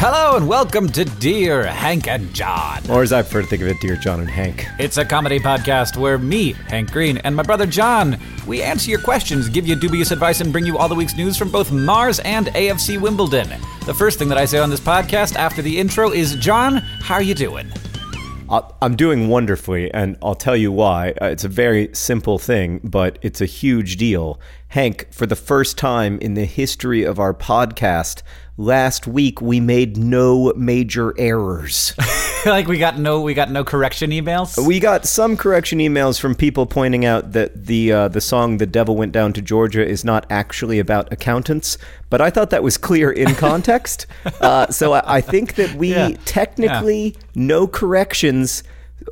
Hello and welcome to Dear Hank and John. Or as I prefer to think of it, Dear John and Hank. It's a comedy podcast where me, Hank Green, and my brother John, we answer your questions, give you dubious advice, and bring you all the week's news from both Mars and AFC Wimbledon. The first thing that I say on this podcast after the intro is, John, how are you doing? I- I'm doing wonderfully, and I'll tell you why. Uh, It's a very simple thing, but it's a huge deal. Hank, for the first time in the history of our podcast, last week we made no major errors. like we got no we got no correction emails. We got some correction emails from people pointing out that the uh, the song "The Devil Went Down to Georgia" is not actually about accountants, but I thought that was clear in context. uh, so I, I think that we Yeah. technically no corrections.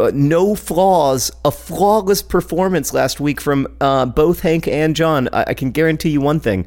Uh, no flaws, a flawless performance last week from uh, both Hank and John. I, I can guarantee you one thing: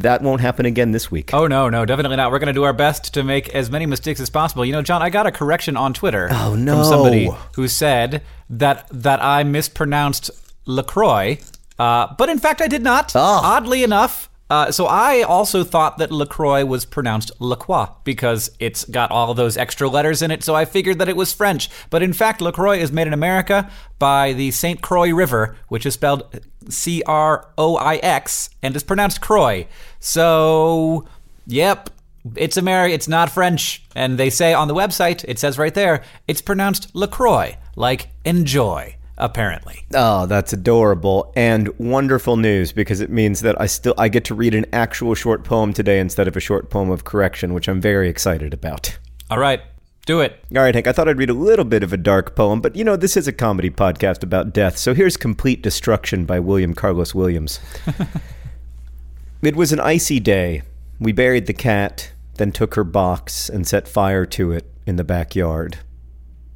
that won't happen again this week. Oh no, no, definitely not. We're going to do our best to make as many mistakes as possible. You know, John, I got a correction on Twitter Oh, no. from somebody who said that that I mispronounced Lacroix, uh, but in fact I did not. Ah. Oddly enough. Uh, so I also thought that Lacroix was pronounced Lacroix because it's got all those extra letters in it. So I figured that it was French, but in fact Lacroix is made in America by the Saint Croix River, which is spelled C R O I X and is pronounced Croix. So Yep. It's Ameri it's not French. And they say on the website, it says right there, it's pronounced LaCroix, like enjoy, apparently. Oh, that's adorable and wonderful news because it means that I still I get to read an actual short poem today instead of a short poem of correction, which I'm very excited about. All right, do it. All right, Hank, I thought I'd read a little bit of a dark poem, but you know, this is a comedy podcast about death, so here's Complete Destruction by William Carlos Williams. it was an icy day. We buried the cat, then took her box and set fire to it in the backyard.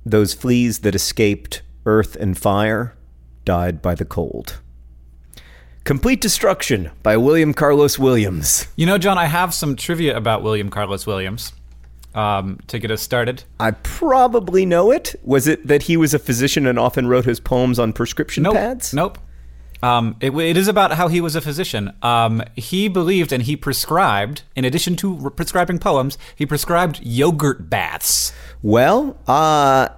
Those fleas that escaped earth and fire died by the cold. Complete Destruction by William Carlos Williams. You know, John, I have some trivia about William Carlos Williams um, to get us started. I probably know it. Was it that he was a physician and often wrote his poems on prescription Nope. pads? Nope. Um, it, it is about how he was a physician. Um, he believed and he prescribed, in addition to re- prescribing poems, he prescribed yogurt baths. Well, uh,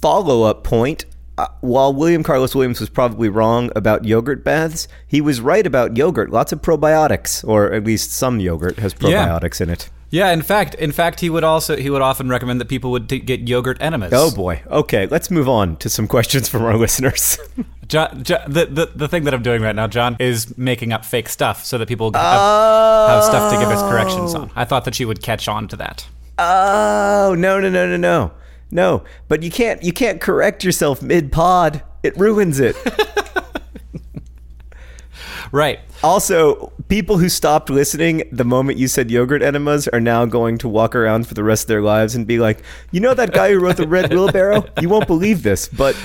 follow up point. Uh, while William Carlos Williams was probably wrong about yogurt baths, he was right about yogurt. Lots of probiotics, or at least some yogurt has Yeah. probiotics in it. Yeah, in fact, in fact, he would also he would often recommend that people would t- get yogurt enemas. Oh boy. Okay, let's move on to some questions from our listeners. John, Jo- the, the the thing that I'm doing right now, John, is making up fake stuff so that people have, Oh. have stuff to give us corrections on. I thought that you would catch on to that. oh no no no no no no! But you can't you can't correct yourself mid pod. It ruins it. Right. Also, people who stopped listening the moment you said yogurt enemas are now going to walk around for the rest of their lives and be like, you know that guy who wrote the Red Wheelbarrow? You won't believe this, but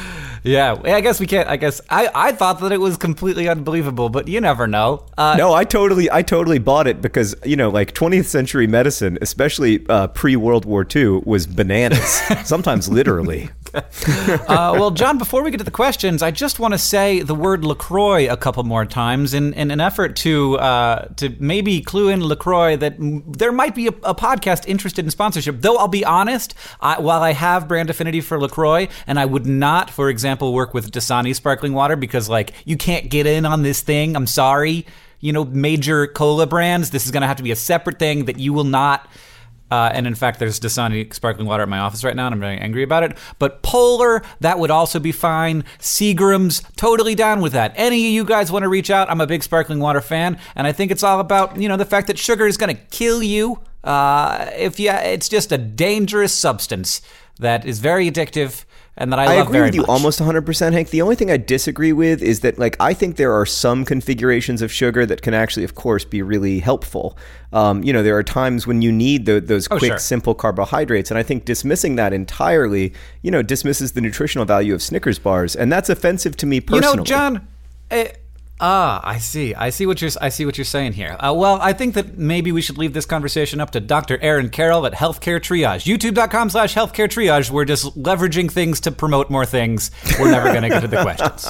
Yeah. I guess we can't. I guess I, I thought that it was completely unbelievable, but you never know. Uh, no, I totally, I totally bought it because you know, like 20th century medicine, especially uh, pre World War II, was bananas. sometimes literally. uh, well, John, before we get to the questions, I just want to say the word Lacroix a couple more times in, in an effort to uh, to maybe clue in Lacroix that there might be a, a podcast interested in sponsorship. Though I'll be honest, I, while I have brand affinity for Lacroix, and I would not, for example, work with Dasani sparkling water because like you can't get in on this thing. I'm sorry. You know, major cola brands. This is going to have to be a separate thing that you will not. Uh, and in fact, there's Dasani sparkling water at my office right now, and I'm very angry about it. But Polar, that would also be fine. Seagram's, totally down with that. Any of you guys want to reach out? I'm a big sparkling water fan, and I think it's all about you know the fact that sugar is going to kill you. Uh, if you, it's just a dangerous substance that is very addictive, and that I, I love agree very with you much. almost 100%, Hank. The only thing I disagree with is that, like, I think there are some configurations of sugar that can actually, of course, be really helpful. Um, you know, there are times when you need tho- those quick, Oh, sure. simple carbohydrates. And I think dismissing that entirely, you know, dismisses the nutritional value of Snickers bars. And that's offensive to me personally. You know, John. eh, ah, I see. I see what you're. I see what you're saying here. Uh, well, I think that maybe we should leave this conversation up to Dr. Aaron Carroll at Healthcare Triage. YouTube.com/slash Healthcare Triage. We're just leveraging things to promote more things. We're never going to get to the questions.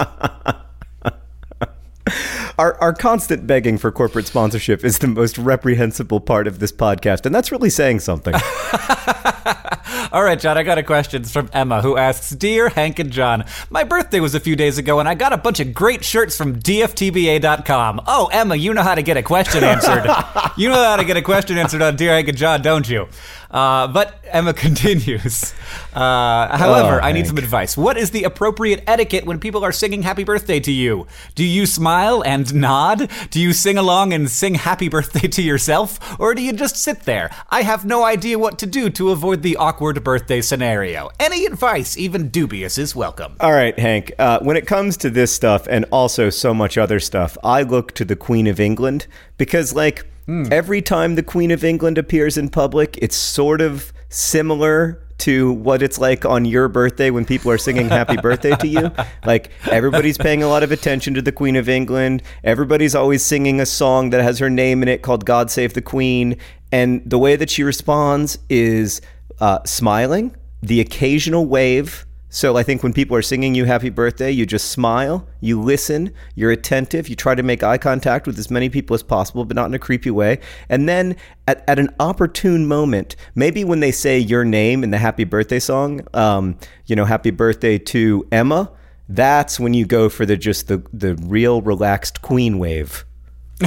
our, our constant begging for corporate sponsorship is the most reprehensible part of this podcast, and that's really saying something. All right, John, I got a question It's from Emma who asks Dear Hank and John, my birthday was a few days ago and I got a bunch of great shirts from DFTBA.com. Oh, Emma, you know how to get a question answered. you know how to get a question answered on Dear Hank and John, don't you? Uh, but Emma continues. Uh, however, Oh, I need some advice. What is the appropriate etiquette when people are singing happy birthday to you? Do you smile and nod? Do you sing along and sing happy birthday to yourself? Or do you just sit there? I have no idea what to do to avoid the awkward birthday scenario. Any advice, even dubious, is welcome. All right, Hank. Uh, when it comes to this stuff and also so much other stuff, I look to the Queen of England because, like, every time the Queen of England appears in public, it's sort of similar to what it's like on your birthday when people are singing happy birthday to you. Like, everybody's paying a lot of attention to the Queen of England. Everybody's always singing a song that has her name in it called God Save the Queen. And the way that she responds is uh, smiling, the occasional wave. So I think when people are singing you happy birthday, you just smile, you listen, you're attentive, you try to make eye contact with as many people as possible, but not in a creepy way. And then at, at an opportune moment, maybe when they say your name in the happy birthday song, um, you know, happy birthday to Emma, that's when you go for the just the, the real relaxed queen wave.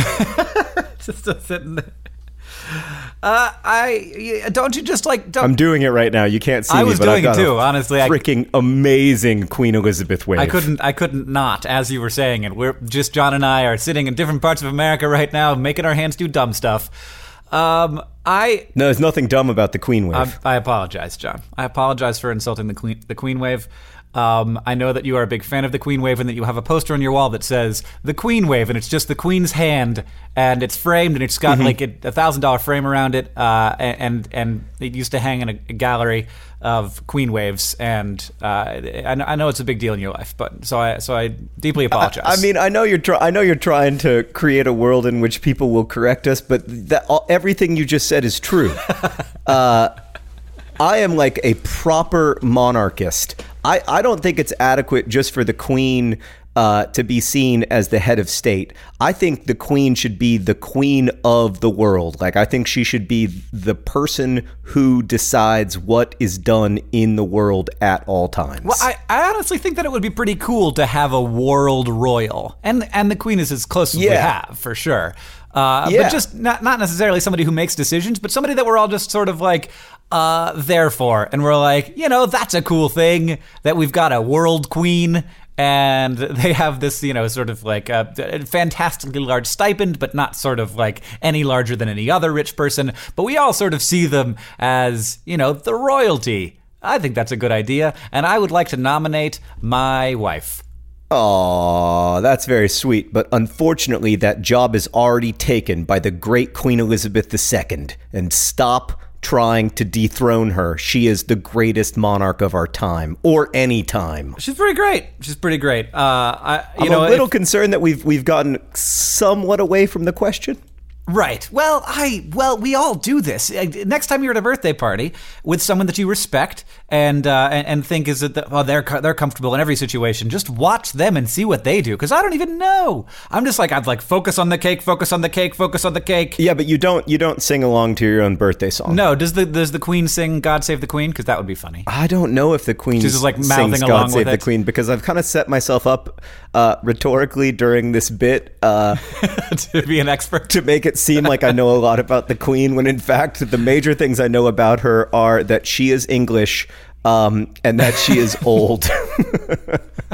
Just sitting there. Uh, I don't you just like don't I'm doing it right now. You can't see I me, was but I've doing it too, honestly. I- freaking amazing Queen Elizabeth wave. I couldn't I couldn't not as you were saying it. We're just John and I are sitting in different parts of America right now making our hands do dumb stuff. Um I No, there's nothing dumb about the Queen wave. I, I apologize, John. I apologize for insulting the queen the Queen wave. Um, I know that you are a big fan of the Queen Wave and that you have a poster on your wall that says the Queen Wave, and it's just the Queen's hand, and it's framed, and it's got like a thousand dollar frame around it, uh, and and it used to hang in a, gallery of Queen Waves, and uh, I, know- it's a big deal in your life, but so I so I deeply apologize. I mean, I know you're try- I know you're trying to create a world in which people will correct us, but that all, everything you just said is true. uh, I am like a proper monarchist. I, I don't think it's adequate just for the queen uh, to be seen as the head of state. I think the queen should be the queen of the world. Like, I think she should be the person who decides what is done in the world at all times. Well, I, I honestly think that it would be pretty cool to have a world royal, and and the queen is as close as we have for sure. Uh, Yeah. But just not not necessarily somebody who makes decisions, but somebody that we're all just sort of like uh, there for, and we're like, you know, that's a cool thing that we've got a world queen. And they have this, you know, sort of like a, a fantastically large stipend, but not sort of like any larger than any other rich person. But we all sort of see them as, you know, the royalty. I think that's a good idea, and I would like to nominate my wife. Aw, that's very sweet, but unfortunately, that job is already taken by the great Queen Elizabeth II. And stop trying to dethrone her. She is the greatest monarch of our time, or any time. She's pretty great. She's pretty great. Uh, I, you I'm know, a little if- concerned that we've we've gotten somewhat away from the question. Right. Well, I well, we all do this. Next time you're at a birthday party with someone that you respect and uh, and, and think is that the, oh they're they're comfortable in every situation. Just watch them and see what they do because I don't even know. I'm just like I'd like focus on the cake, focus on the cake, focus on the cake. Yeah, but you don't you don't sing along to your own birthday song. No, does the does the Queen sing "God Save the Queen"? Because that would be funny. I don't know if the Queen She's just, like, sings mouthing "God Save with the it. Queen" because I've kind of set myself up uh, rhetorically during this bit uh, to be an expert. to make it seem like I know a lot about the Queen, when in fact the major things I know about her are that she is English um, and that she is old.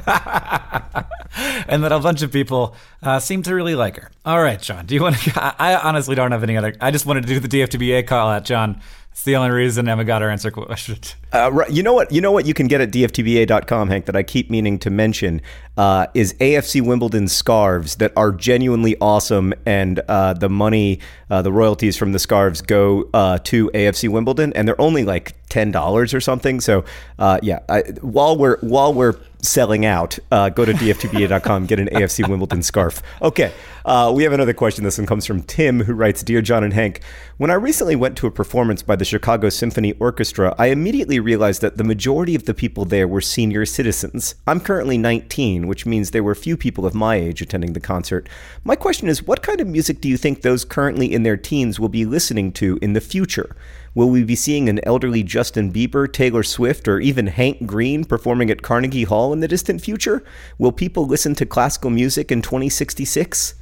and that a bunch of people uh, seem to really like her. All right, John. Do you want to? I I honestly don't have any other. I just wanted to do the DFTBA call out, John. It's the only reason Emma got her answer question. Uh, right, you know what? You know what you can get at dftba.com, Hank. That I keep meaning to mention uh, is AFC Wimbledon scarves that are genuinely awesome, and uh, the money, uh, the royalties from the scarves go uh, to AFC Wimbledon, and they're only like ten dollars or something. So, uh, yeah, I, while we're while we're selling out, go to dftba.com, get an AFC Wimbledon scarf. Okay. Uh, we have another question. This one comes from Tim, who writes Dear John and Hank, when I recently went to a performance by the Chicago Symphony Orchestra, I immediately realized that the majority of the people there were senior citizens. I'm currently 19, which means there were few people of my age attending the concert. My question is what kind of music do you think those currently in their teens will be listening to in the future? Will we be seeing an elderly Justin Bieber, Taylor Swift, or even Hank Green performing at Carnegie Hall in the distant future? Will people listen to classical music in 2066?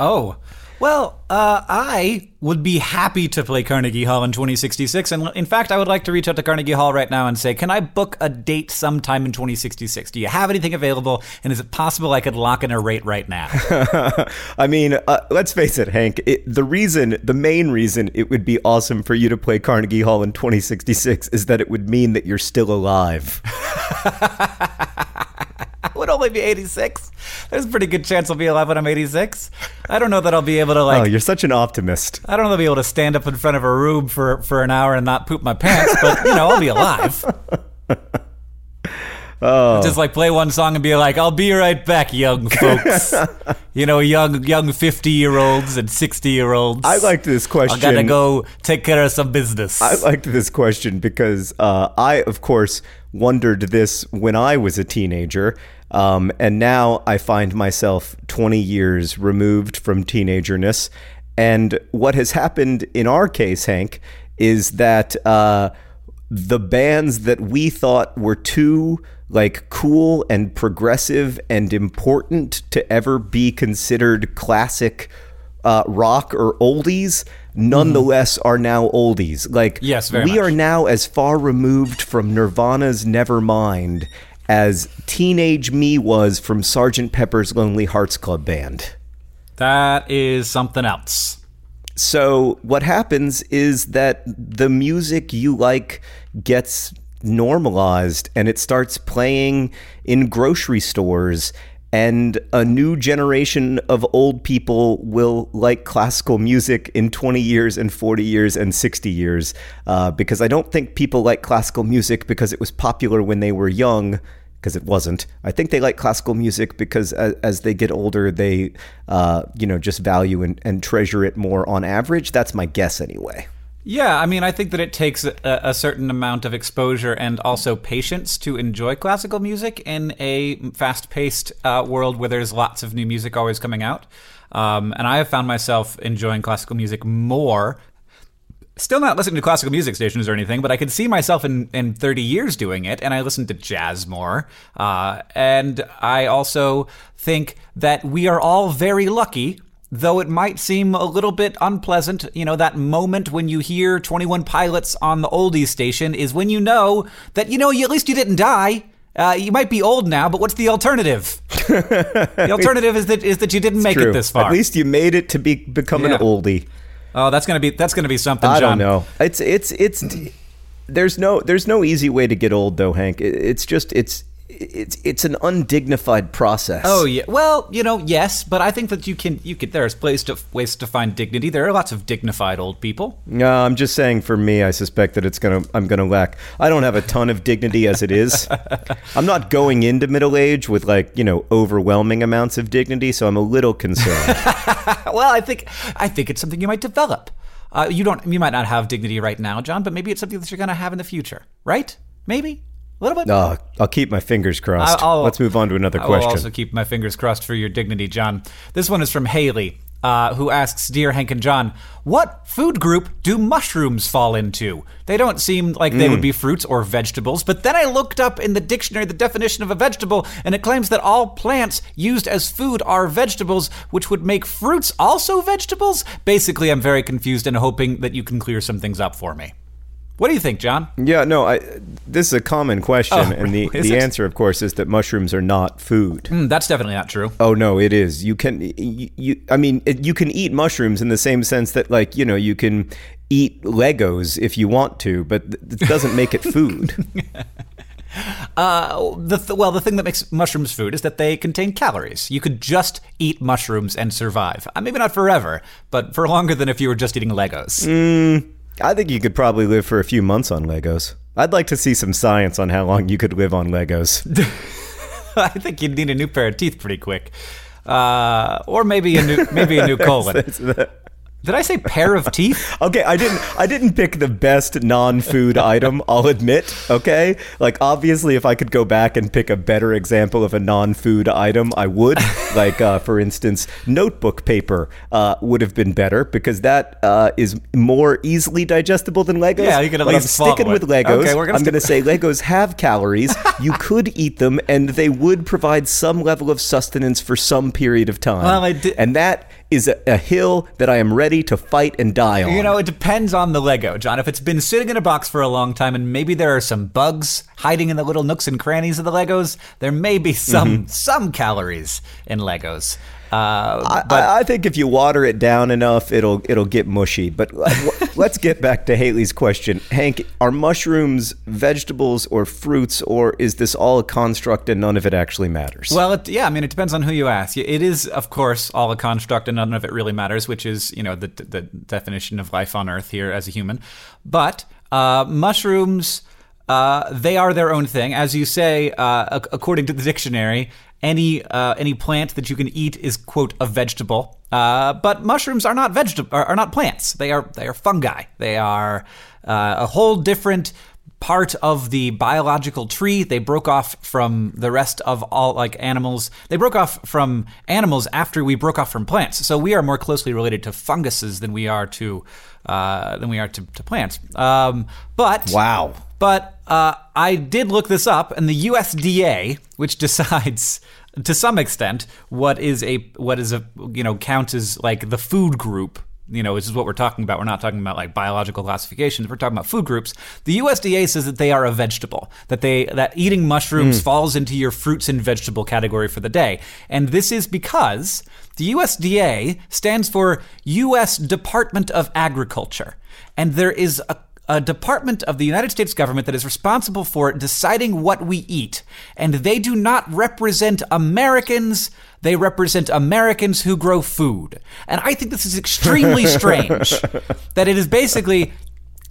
Oh, well, uh, I would be happy to play Carnegie Hall in 2066. And in fact, I would like to reach out to Carnegie Hall right now and say, can I book a date sometime in 2066? Do you have anything available? And is it possible I could lock in a rate right now? I mean, uh, let's face it, Hank. It, the reason, the main reason it would be awesome for you to play Carnegie Hall in 2066 is that it would mean that you're still alive. I would only be 86. There's a pretty good chance I'll be alive when I'm 86. I don't know that I'll be able to like. Oh, you're such an optimist. I don't know that I'll be able to stand up in front of a room for for an hour and not poop my pants, but you know I'll be alive. Oh. Just like play one song and be like, "I'll be right back, young folks." you know, young young 50 year olds and 60 year olds. I liked this question. I gotta go take care of some business. I liked this question because uh, I, of course, wondered this when I was a teenager. Um, and now I find myself 20 years removed from teenagerness. And what has happened in our case, Hank, is that uh, the bands that we thought were too like cool and progressive and important to ever be considered classic uh, rock or oldies nonetheless are now oldies like Yes, very we much. are now as far removed from nirvana's nevermind as teenage me was from sergeant pepper's lonely hearts club band that is something else. so what happens is that the music you like gets normalized and it starts playing in grocery stores and a new generation of old people will like classical music in 20 years and 40 years and 60 years uh, because i don't think people like classical music because it was popular when they were young because it wasn't. I think they like classical music because as, as they get older, they, uh, you know, just value and, and treasure it more on average. That's my guess anyway. Yeah, I mean, I think that it takes a, a certain amount of exposure and also patience to enjoy classical music in a fast paced uh, world where there's lots of new music always coming out. Um, and I have found myself enjoying classical music more. Still not listening to classical music stations or anything, but I could see myself in, in 30 years doing it, and I listen to jazz more. Uh, and I also think that we are all very lucky though it might seem a little bit unpleasant, you know, that moment when you hear 21 Pilots on the oldies station is when you know that, you know, you, at least you didn't die. Uh, you might be old now, but what's the alternative? the alternative is that is that you didn't make True. it this far. At least you made it to be become Yeah. an oldie. Oh, that's gonna be that's gonna be something, I John. don't know. It's it's it's. There's no there's no easy way to get old though, Hank. It's just it's it's it's an undignified process. Oh yeah. Well, you know, yes, but I think that you can you could there's ways to ways to find dignity. There are lots of dignified old people. No, I'm just saying for me, I suspect that it's gonna I'm gonna lack. I don't have a ton of dignity as it is. I'm not going into middle age with like you know overwhelming amounts of dignity, so I'm a little concerned. Well, I think I think it's something you might develop. Uh, you don't you might not have dignity right now, John, but maybe it's something that you're going to have in the future, right? Maybe a little bit. uh, I'll keep my fingers crossed. I'll- Let's move on to another I question. also keep my fingers crossed for your dignity, John. This one is from Haley, uh, who asks, "Dear Hank and John, what food group do mushrooms fall into? They don't seem like they Mm. would be fruits or vegetables, but then I looked up in the dictionary the definition of a vegetable, and it claims that all plants used as food are vegetables, which would make fruits also vegetables. Basically, I'm very confused and hoping that you can clear some things up for me. What do you think, John? Yeah, no, I, this is a common question, Oh, and the, the it? answer, of course, is that mushrooms are not food. Hmm, that's definitely not true. Oh no, it is. You can, you, you I mean, it, you can eat mushrooms in the same sense that, like, you know, you can eat Legos if you want to, but it doesn't make it food. Uh, the th- well, the thing that makes mushrooms food is that they contain calories. You could just eat mushrooms and survive. Uh, maybe not forever, but for longer than if you were just eating Legos. I think you could probably live for a few months on Legos. I'd like to see some science on how long you could live on Legos. I think you'd need a new pair of teeth pretty quick. uh, or maybe a new maybe a new colon. Did I say pair of teeth? Okay, I didn't I didn't pick the best non-food item, I'll admit, okay? Like obviously if I could go back and pick a better example of a non-food item, I would. like uh, for instance, notebook paper uh, would have been better because that uh, is more easily digestible than Legos. Yeah, you can at but least I'm sticking with it. Legos. Okay, we're gonna I'm stick- going to say Legos have calories. you could eat them and they would provide some level of sustenance for some period of time. Well, I di- and that is a, a hill that I am ready to fight and die on. You know, it depends on the Lego, John. If it's been sitting in a box for a long time and maybe there are some bugs hiding in the little nooks and crannies of the Legos, there may be some Mm-hmm. some calories in Legos. Uh, I, but I I think if you water it down enough, it'll it'll get mushy. But let's get back to Haley's question, Hank. Are mushrooms vegetables or fruits, or is this all a construct and none of it actually matters? Well, it, yeah, I mean, it depends on who you ask. It is, of course, all a construct, and none of it really matters, which is, you know, the the definition of life on Earth here as a human. But uh, mushrooms, uh, they are their own thing, as you say. Uh, ac- according to the dictionary, any uh, any plant that you can eat is quote a vegetable. Uh, but mushrooms are not vegetable are, are not plants. They are they are fungi. They are uh, a whole different part of the biological tree. They broke off from the rest of all like animals. They broke off from animals after we broke off from plants. So we are more closely related to funguses than we are to uh, than we are to, to plants. Um, but wow. but uh, I did look this up, and the USDA, which decides to some extent what is a what is a you know counts as like the food group. You know, this is what we're talking about. We're not talking about like biological classifications. We're talking about food groups. The USDA says that they are a vegetable. That they that eating mushrooms falls into your fruits and vegetable category for the day. And this is because the USDA stands for U.S. Department of Agriculture, and there is a a department of the United States government that is responsible for deciding what we eat. And they do not represent Americans, they represent Americans who grow food. And I think this is extremely strange that it is basically.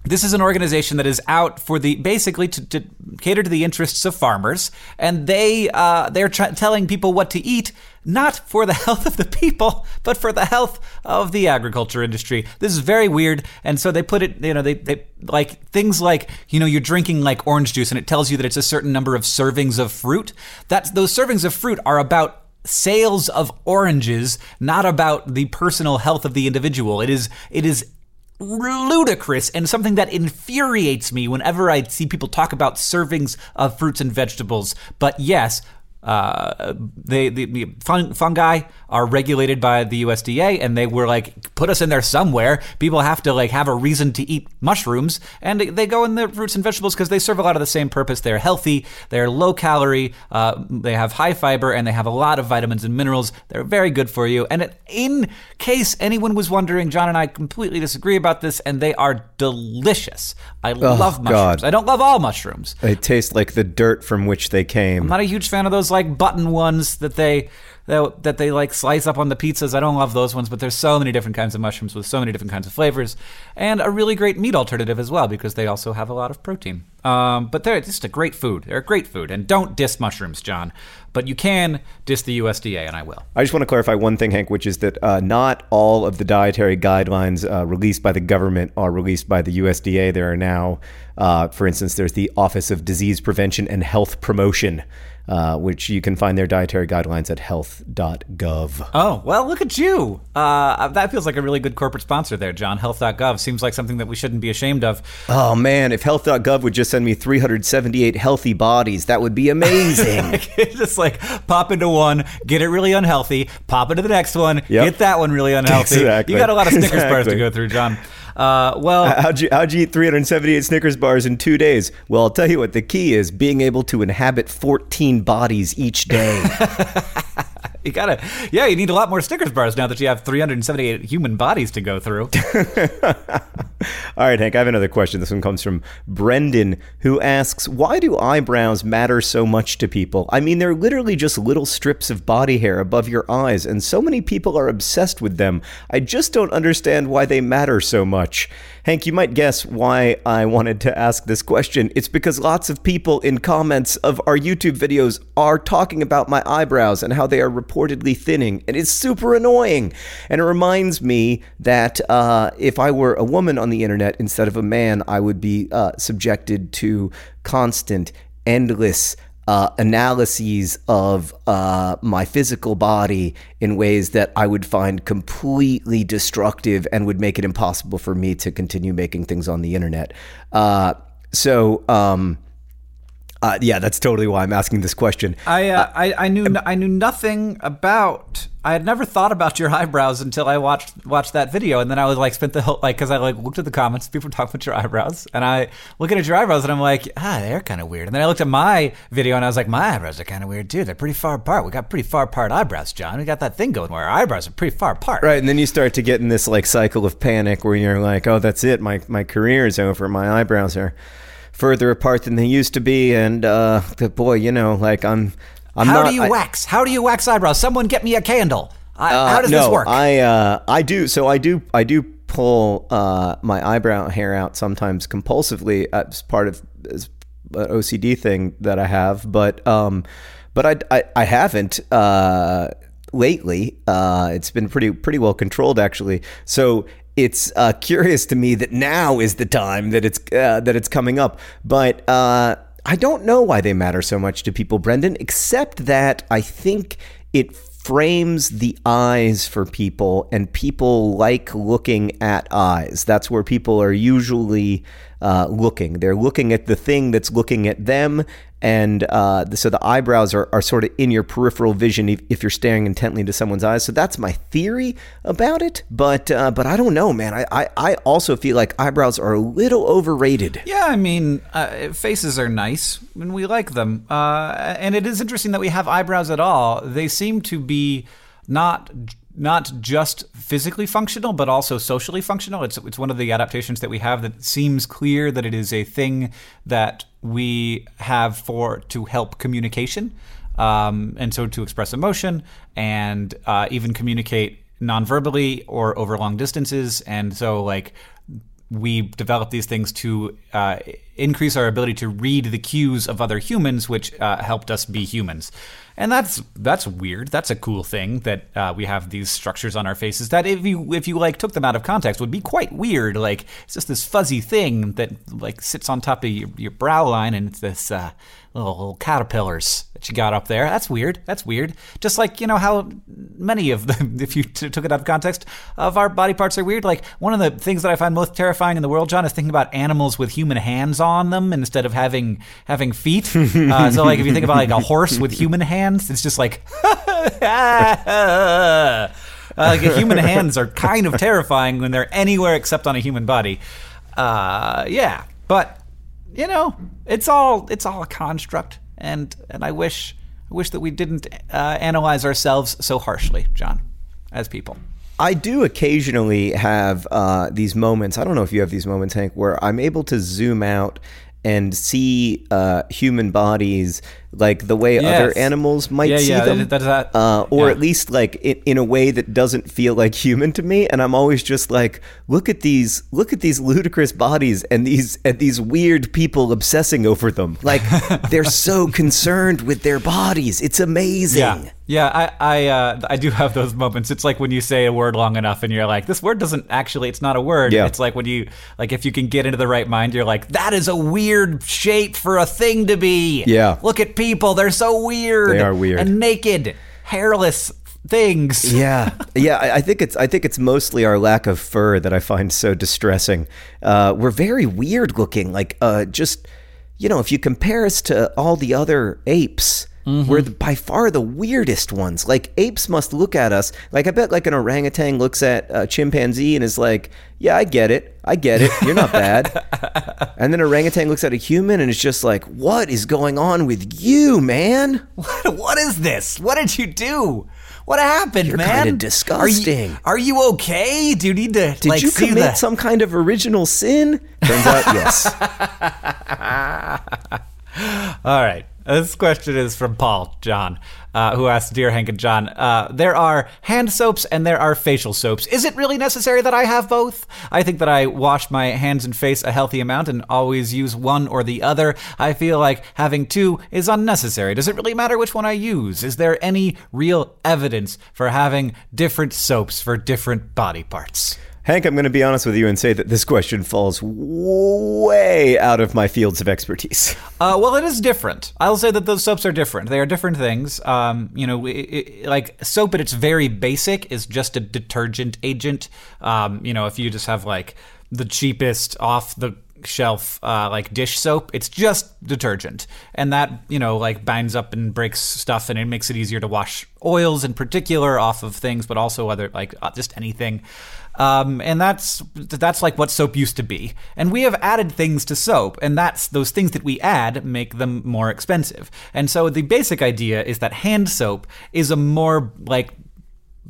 This is an organization that is out for the basically to, to cater to the interests of farmers, and they uh, they're tr- telling people what to eat, not for the health of the people, but for the health of the agriculture industry. This is very weird, and so they put it, you know, they, they like things like, you know, you're drinking like orange juice, and it tells you that it's a certain number of servings of fruit. That's those servings of fruit are about sales of oranges, not about the personal health of the individual. It is it is ludicrous and something that infuriates me whenever I see people talk about servings of fruits and vegetables. But yes, uh, they the, the fun, fungi are regulated by the USDA, and they were like put us in there somewhere. People have to like have a reason to eat mushrooms, and they go in the fruits and vegetables because they serve a lot of the same purpose. They're healthy, they're low calorie, uh, they have high fiber, and they have a lot of vitamins and minerals. They're very good for you. And in case anyone was wondering, John and I completely disagree about this, and they are delicious. I love mushrooms. God. I don't love all mushrooms. They taste like the dirt from which they came. I'm not a huge fan of those like button ones that they that, that they like slice up on the pizzas. I don't love those ones, but there's so many different kinds of mushrooms with so many different kinds of flavors, and a really great meat alternative as well because they also have a lot of protein. Um, but they're just a great food. They're a great food, and don't diss mushrooms, John. But you can diss the USDA, and I will. I just want to clarify one thing, Hank, which is that uh, not all of the dietary guidelines uh, released by the government are released by the USDA. There are now, uh, for instance, there's the Office of Disease Prevention and Health Promotion, uh, which you can find their dietary guidelines at health.gov. Oh, well, look at you. Uh, that feels like a really good corporate sponsor there, John. Health.gov seems like something that we shouldn't be ashamed of. Oh man, if health.gov would just send me 378 healthy bodies, that would be amazing. just like pop into one, get it really unhealthy, pop into the next one, Yep. get that one really unhealthy. Exactly. You got a lot of Snickers bars to go through, John. Uh, well, how'd, you, how'd you eat 378 Snickers bars in two days? Well, I'll tell you what the key is being able to inhabit 14 bodies each day. you gotta, yeah, you need a lot more Snickers bars now that you have 378 human bodies to go through. All right, Hank, I have another question. This one comes from Brendan, who asks Why do eyebrows matter so much to people? I mean, they're literally just little strips of body hair above your eyes, and so many people are obsessed with them. I just don't understand why they matter so much. Hank, you might guess why I wanted to ask this question. It's because lots of people in comments of our YouTube videos are talking about my eyebrows and how they are reportedly thinning, and it's super annoying. And it reminds me that uh, if I were a woman on the internet instead of a man, I would be uh, subjected to constant, endless uh, analyses of uh, my physical body in ways that I would find completely destructive and would make it impossible for me to continue making things on the internet. Uh, so, um, uh, yeah, that's totally why I'm asking this question. I, uh, I I knew I knew nothing about. I had never thought about your eyebrows until I watched watched that video, and then I was like spent the whole like because I like looked at the comments, people talking about your eyebrows, and I looking at your eyebrows, and I'm like, ah, they're kind of weird. And then I looked at my video, and I was like, my eyebrows are kind of weird too. They're pretty far apart. We got pretty far apart eyebrows, John. We got that thing going where our eyebrows are pretty far apart. Right, and then you start to get in this like cycle of panic where you're like, oh, that's it. My my career is over. My eyebrows are further apart than they used to be, and uh, the boy, you know, like I'm. I'm How not, do you I- wax? How do you wax eyebrows? Someone get me a candle. I, Uh, how does no, this work? I uh, I do. So I do. I do pull uh, my eyebrow hair out sometimes compulsively as part of as an OCD thing that I have. But um, but I I, I haven't. Uh, lately uh, it's been pretty pretty well controlled actually so it's uh, curious to me that now is the time that it's uh, that it's coming up but uh, I don't know why they matter so much to people Brendan except that I think it frames the eyes for people and people like looking at eyes. That's where people are usually uh, looking they're looking at the thing that's looking at them and uh, so the eyebrows are, are sort of in your peripheral vision if, if you're staring intently into someone's eyes so that's my theory about it but uh, but I don't know man I, I, I also feel like eyebrows are a little overrated Yeah, I mean, uh, faces are nice and we like them. Uh, and it is interesting that we have eyebrows at all. They seem to be not not just physically functional, but also socially functional. It's it's one of the adaptations that we have that seems clear that it is a thing that we have for to help communication, um, and so to express emotion and uh, even communicate non-verbally or over long distances. And so like we develop these things to uh, increase our ability to read the cues of other humans, which uh, helped us be humans. And that's that's weird. That's a cool thing that uh, we have these structures on our faces that if you if you like took them out of context would be quite weird. Like it's just this fuzzy thing that like sits on top of your, your brow line, and it's this uh, little, little caterpillars that you got up there. That's weird. That's weird. Just like you know how many of them, if you t- took it out of context, of our body parts are weird. Like one of the things that I find most terrifying in the world, John, is thinking about animals with human hands on them instead of having having feet. uh, so like if you think about like a horse with human hands, it's just like. Uh, like human hands are kind of terrifying when they're anywhere except on a human body. Uh, yeah, but you know, it's all it's all a construct, and and I wish I wish that we didn't uh, analyze ourselves so harshly, John, as people. I do occasionally have uh, these moments. I don't know if you have these moments, Hank, where I'm able to zoom out and see uh, human bodies like the way other animals might Yeah, see yeah, them, that- that- that- uh, or yeah. at least like in, in a way that doesn't feel like human to me. And I'm always just like, look at these, look at these ludicrous bodies and these and these weird people obsessing over them. Like they're so concerned with their bodies. It's amazing. Yeah, yeah. I I uh, I do have those moments. It's like when you say a word long enough, and you're like, this word doesn't actually. It's not a word. Yeah. It's like when you like if you can get into the right mind, you're like, that is a weird shape for a thing to be. Yeah. Look at people. They're so weird. They are weird. and naked, hairless things. yeah, yeah. I, I think it's I think it's mostly our lack of fur that I find so distressing. Uh, we're very weird looking. Like, uh, just you know, if you compare us to all the other apes. Mm-hmm. We're the, by far the weirdest ones. Like apes must look at us. Like I bet, like an orangutan looks at a chimpanzee and is like, "Yeah, I get it. I get it. You're not bad." and then orangutan looks at a human and is just like, "What is going on with you, man?" What, what is this? What did you do? What happened, You're man? kinda disgusting. Are you, are you okay? Do you need to Did like you see commit the- some kind of original sin? Turns out, yes. All right. This question is from Paul John, uh, who asks, "Dear Hank and John, uh, there are hand soaps and there are facial soaps. Is it really necessary that I have both? I think that I wash my hands and face a healthy amount and always use one or the other. I feel like having two is unnecessary. Does it really matter which one I use? Is there any real evidence for having different soaps for different body parts?" Hank, I'm going to be honest with you and say that this question falls way out of my fields of expertise. Uh, well, it is different. I'll say that those soaps are different. They are different things. Um, you know, it, it, like soap at its very basic is just a detergent agent. Um, you know, if you just have like the cheapest off the shelf uh, like dish soap it's just detergent and that you know like binds up and breaks stuff and it makes it easier to wash oils in particular off of things but also other like uh, just anything um, and that's that's like what soap used to be. And we have added things to soap, and that's those things that we add make them more expensive. And so the basic idea is that hand soap is a more like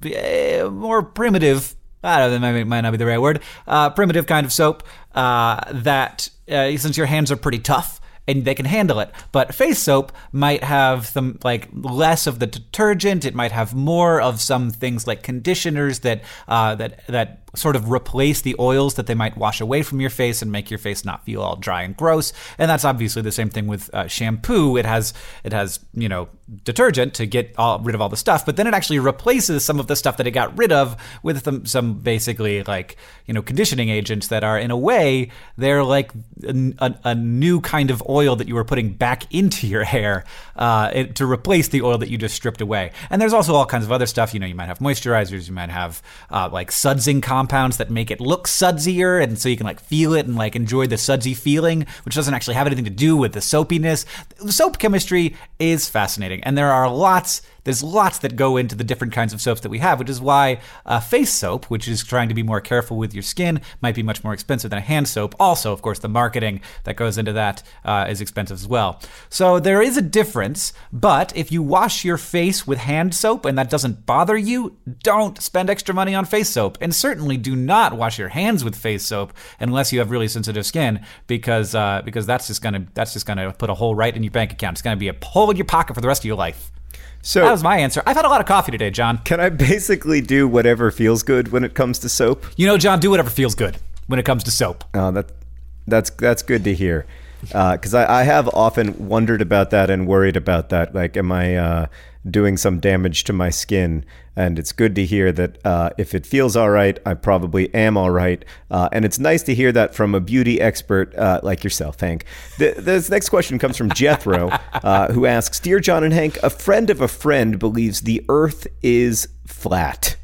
eh, more primitive. I don't know, that might, not be the right word. Uh, primitive kind of soap uh, that, uh, since your hands are pretty tough, and they can handle it. But face soap might have some like less of the detergent. It might have more of some things like conditioners that uh, that that sort of replace the oils that they might wash away from your face and make your face not feel all dry and gross. And that's obviously the same thing with uh, shampoo. It has it has you know detergent to get all, rid of all the stuff, but then it actually replaces some of the stuff that it got rid of with some, some basically like you know conditioning agents that are in a way they're like a, a, a new kind of oil that you were putting back into your hair uh, it, to replace the oil that you just stripped away. And there's also all kinds of other stuff. You know, you might have moisturizers, you might have uh, like sudsing compounds that make it look sudsier, and so you can like feel it and like enjoy the sudsy feeling, which doesn't actually have anything to do with the soapiness. Soap chemistry is fascinating, and there are lots. There's lots that go into the different kinds of soaps that we have, which is why uh, face soap, which is trying to be more careful with your skin, might be much more expensive than a hand soap. Also, of course, the marketing that goes into that uh, is expensive as well. So there is a difference, but if you wash your face with hand soap and that doesn't bother you, don't spend extra money on face soap. And certainly do not wash your hands with face soap unless you have really sensitive skin, because uh, because that's just gonna that's just gonna put a hole right in your bank account. It's gonna be a hole in your pocket for the rest of your life. So That was my answer. I've had a lot of coffee today, John. can I basically do whatever feels good when it comes to soap? You know, John, do whatever feels good when it comes to soap. Oh, that that's that's good to hear. Because I, I have often wondered about that and worried about that. Like, am I uh, doing some damage to my skin? And it's good to hear that uh, if it feels all right, I probably am all right. Uh, and it's nice to hear that from a beauty expert uh, like yourself, Hank. Th this next question comes from Jethro, uh, who asks Dear John and Hank, a friend of a friend believes the earth is flat.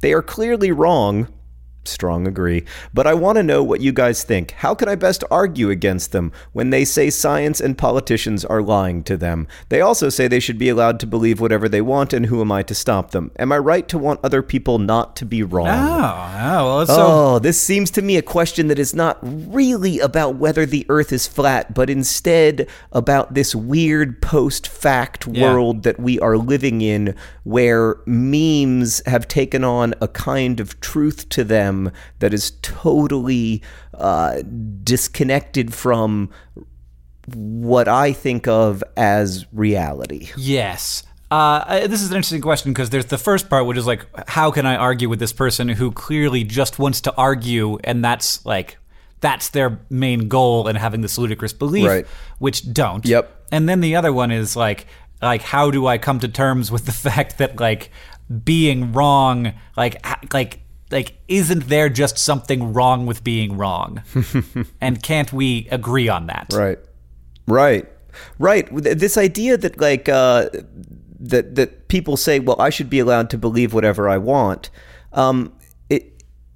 They are clearly wrong. Strong agree. But I want to know what you guys think. How can I best argue against them when they say science and politicians are lying to them? They also say they should be allowed to believe whatever they want, and who am I to stop them? Am I right to want other people not to be wrong? Oh, oh well, so Oh, this seems to me a question that is not really about whether the earth is flat, but instead about this weird post fact Yeah. world that we are living in where memes have taken on a kind of truth to them that is totally uh, disconnected from what I think of as reality. Yes. Uh, this is an interesting question because there's the first part, which is like, how can I argue with this person who clearly just wants to argue, and that's like, that's their main goal in having this ludicrous belief, Right. which don't. Yep. And then the other one is like, like, how do I come to terms with the fact that like being wrong, like, like. Like, isn't there just something wrong with being wrong? and can't we agree on that? Right. Right. Right. This idea that like uh, that that people say, well, I should be allowed to believe whatever I want. Um,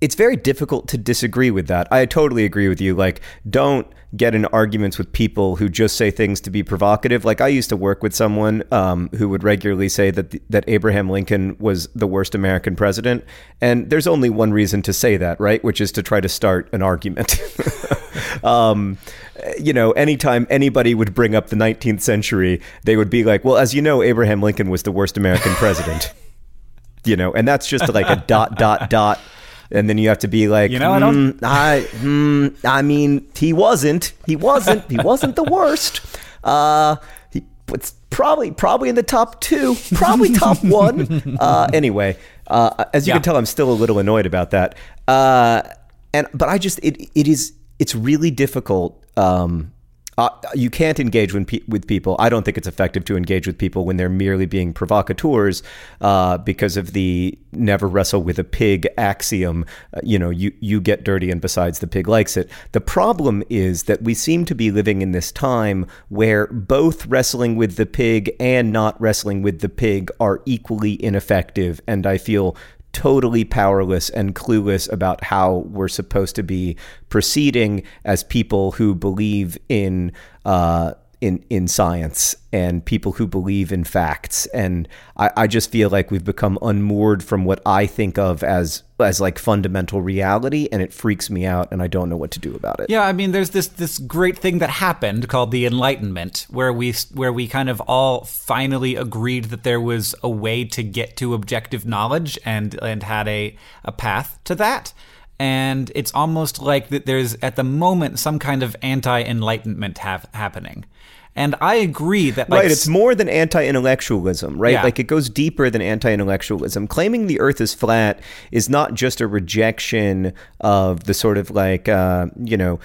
it's very difficult to disagree with that. I totally agree with you. Like, don't get in arguments with people who just say things to be provocative. Like, I used to work with someone um, who would regularly say that that Abraham Lincoln was the worst American president, and there's only one reason to say that, right? Which is to try to start an argument. um, you know, anytime anybody would bring up the 19th century, they would be like, "Well, as you know, Abraham Lincoln was the worst American president." you know, and that's just like a dot dot dot. And then you have to be like, You know, I don't- "Mm, I, mm, I mean, he wasn't. He wasn't. He wasn't the worst. Uh, he was probably probably in the top two, probably top one. Uh, anyway, uh, as you Yeah. can tell, I'm still a little annoyed about that. Uh, and but I just it it is it's really difficult. Um, uh, you can't engage pe- with people. I don't think it's effective to engage with people when they're merely being provocateurs uh, because of the never wrestle with a pig axiom. Uh, you know, you, you get dirty and besides the pig likes it. The problem is that we seem to be living in this time where both wrestling with the pig and not wrestling with the pig are equally ineffective. And I feel totally powerless and clueless about how we're supposed to be proceeding as people who believe in uh, in in science and people who believe in facts. And I, I just feel like we've become unmoored from what I think of as as like fundamental reality, and it freaks me out, and I don't know what to do about it. Yeah, I mean, there's this this great thing that happened called the Enlightenment, where we where we kind of all finally agreed that there was a way to get to objective knowledge and and had a a path to that. And it's almost like that there's at the moment some kind of anti-enlightenment happening. And I agree that like right, it's more than anti-intellectualism, right? Yeah. Like it goes deeper than anti-intellectualism. Claiming the Earth is flat is not just a rejection of the sort of like uh, you know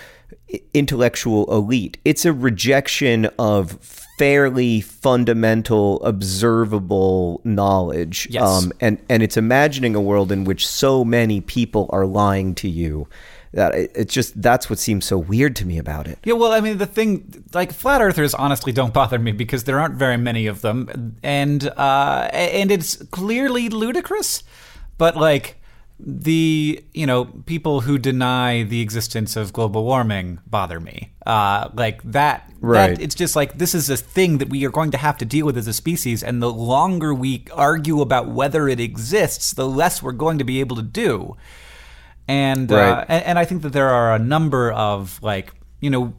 intellectual elite. It's a rejection of fairly fundamental, observable knowledge. Yes. Um, and and it's imagining a world in which so many people are lying to you. That it's just that's what seems so weird to me about it. Yeah, well, I mean, the thing, like, flat earthers honestly don't bother me because there aren't very many of them, and uh, and it's clearly ludicrous. But like the you know people who deny the existence of global warming bother me. Uh, like that, Right. That, it's just like this is a thing that we are going to have to deal with as a species, and the longer we argue about whether it exists, the less we're going to be able to do and uh, Right. and, and I think that there are a number of like you know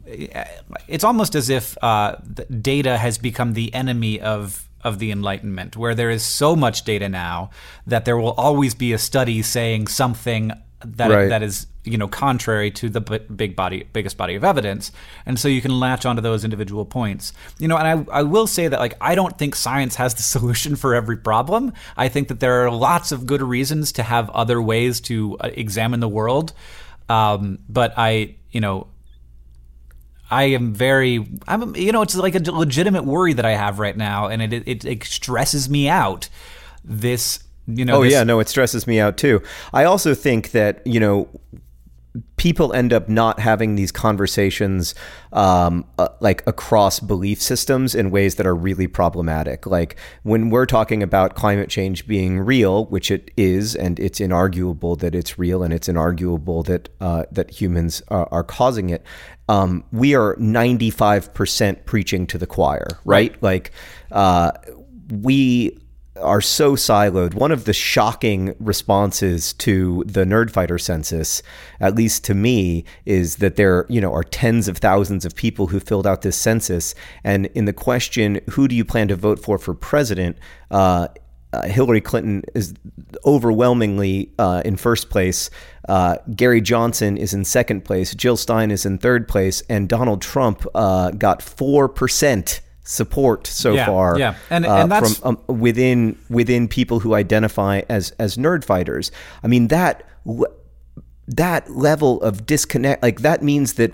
it's almost as if uh, the data has become the enemy of of the enlightenment where there is so much data now that there will always be a study saying something that Right. that is you know contrary to the big body biggest body of evidence. And so you can latch onto those individual points. You know and I, I will say that like i don't think science has the solution for every problem. I think that there are lots of good reasons to have other ways to uh, examine the world. Um, but i you know I am very, I'm, you know, it's like a legitimate worry that I have right now, and it it, it stresses me out. This, you know, Oh this- yeah, no, it stresses me out too. I also think that you know people end up not having these conversations um, uh, like across belief systems in ways that are really problematic. Like when we're talking about climate change being real, which it is, and it's inarguable that it's real, and it's inarguable that uh, that humans are, are causing it. Um, we are ninety five percent preaching to the choir, right? Like uh, we are so siloed. One of the shocking responses to the Nerdfighter census, at least to me, is that there, you know, are tens of thousands of people who filled out this census, and in the question, "Who do you plan to vote for for president?" Uh, uh, Hillary Clinton is overwhelmingly uh, in first place. Uh, Gary Johnson is in second place. Jill Stein is in third place, and Donald Trump uh, got four percent support so Yeah, far yeah. And- uh, and that's- from um, within within people who identify as as nerd fighters. I mean that that level of disconnect like that means that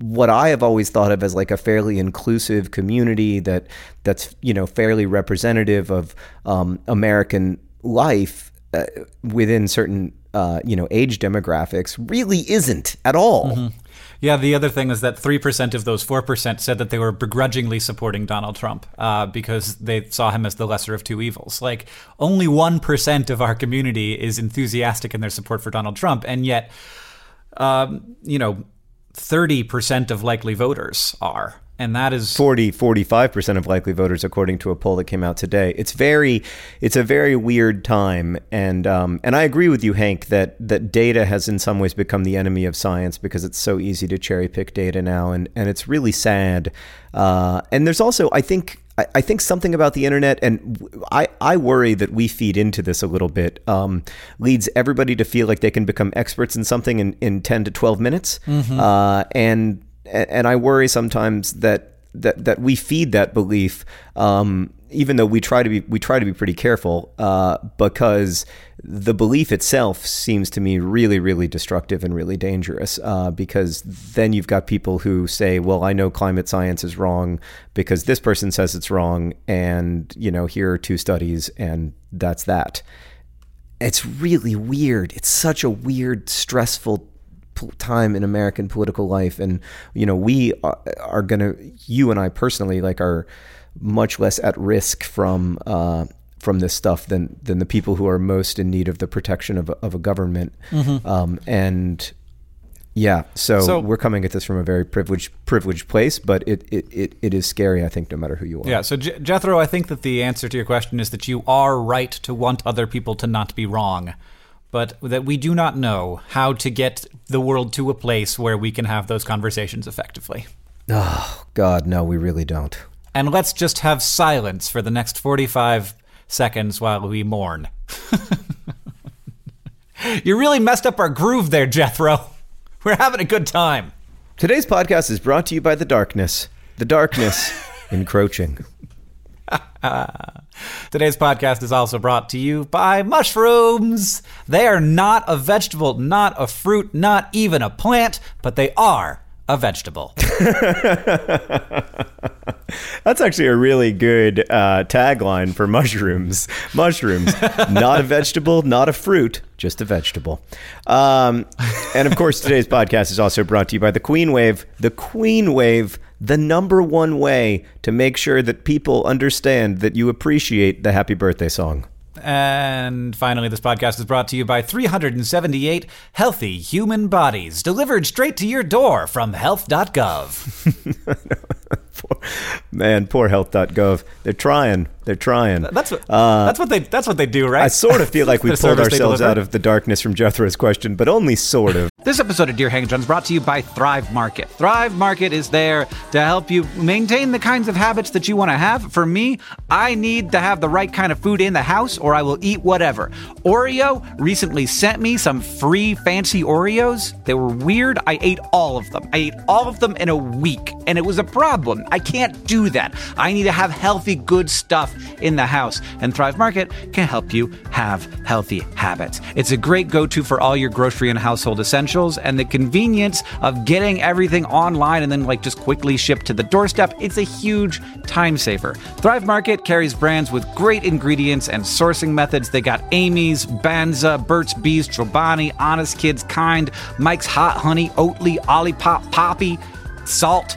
what I have always thought of as like a fairly inclusive community that that's you know fairly representative of um, American life uh, within certain uh, you know age demographics really isn't at all. Yeah, the other thing is that 3% of those 4% said that they were begrudgingly supporting Donald Trump uh, because they saw him as the lesser of two evils. Like, only 1% of our community is enthusiastic in their support for Donald Trump, and yet, um, you know, 30% of likely voters are. And that is 40 45% of likely voters according to a poll that came out today it's very it's a very weird time and um, and I agree with you Hank that that data has in some ways become the enemy of science because it's so easy to cherry pick data now and and it's really sad uh, and there's also I think I, I think something about the internet, and I worry that we feed into this a little bit, um, leads everybody to feel like they can become experts in something in, in 10 to 12 minutes. Uh, and, and I worry sometimes that, that, that we feed that belief, um, even though we try to be, we try to be pretty careful, uh, because the belief itself seems to me really, really destructive and really dangerous uh, because then you've got people who say, well, I know climate science is wrong because this person says it's wrong. And, you know, here are two studies and that's that. It's really weird. It's such a weird, stressful time in American political life. And, you know, we are, are going to, you and I personally, like, are much less at risk from, uh, from this stuff than than the people who are most in need of the protection of a, of a government. Um, and yeah, so, So- we're coming at this from a very privileged privileged place, but it, it, it, it is scary. I think no matter who you are. Yeah, so Je- Jethro, I think that the answer to your question is that you are right to want other people to not be wrong, but that we do not know how to get the world to a place where we can have those conversations effectively. Oh God, no, we really don't. And let's just have silence for the next 45 seconds while we mourn. you really messed up our groove there, Jethro. We're having a good time. Today's podcast is brought to you by the darkness. The darkness encroaching. Today's podcast is also brought to you by mushrooms. They are not a vegetable, not a fruit, not even a plant, but they are a vegetable. That's actually a really good uh, tagline for mushrooms. Mushrooms, not a vegetable, not a fruit, just a vegetable. Um, and of course, today's podcast is also brought to you by the Queen Wave. The Queen Wave, the number one way to make sure that people understand that you appreciate the happy birthday song. And finally, this podcast is brought to you by 378 healthy human bodies delivered straight to your door from health.gov. Man, poor health.gov. They're trying. They're trying. That's what uh, that's what they that's what they do, right? I sort of feel like we pulled ourselves out of the darkness from Jethro's question, but only sort of. This episode of Dear Hank is brought to you by Thrive Market. Thrive Market is there to help you maintain the kinds of habits that you want to have. For me, I need to have the right kind of food in the house or I will eat whatever. Oreo recently sent me some free fancy Oreos. They were weird. I ate all of them. I ate all of them in a week, and it was a problem. I can't do that. I need to have healthy, good stuff in the house, and Thrive Market can help you have healthy habits. It's a great go to for all your grocery and household essentials, and the convenience of getting everything online and then, like, just quickly shipped to the doorstep. It's a huge time saver. Thrive Market carries brands with great ingredients and sourcing methods. They got Amy's, Banza, Burt's Bees, Chobani, Honest Kids, Kind, Mike's Hot Honey, Oatly, Olipop, Poppy, Saalt.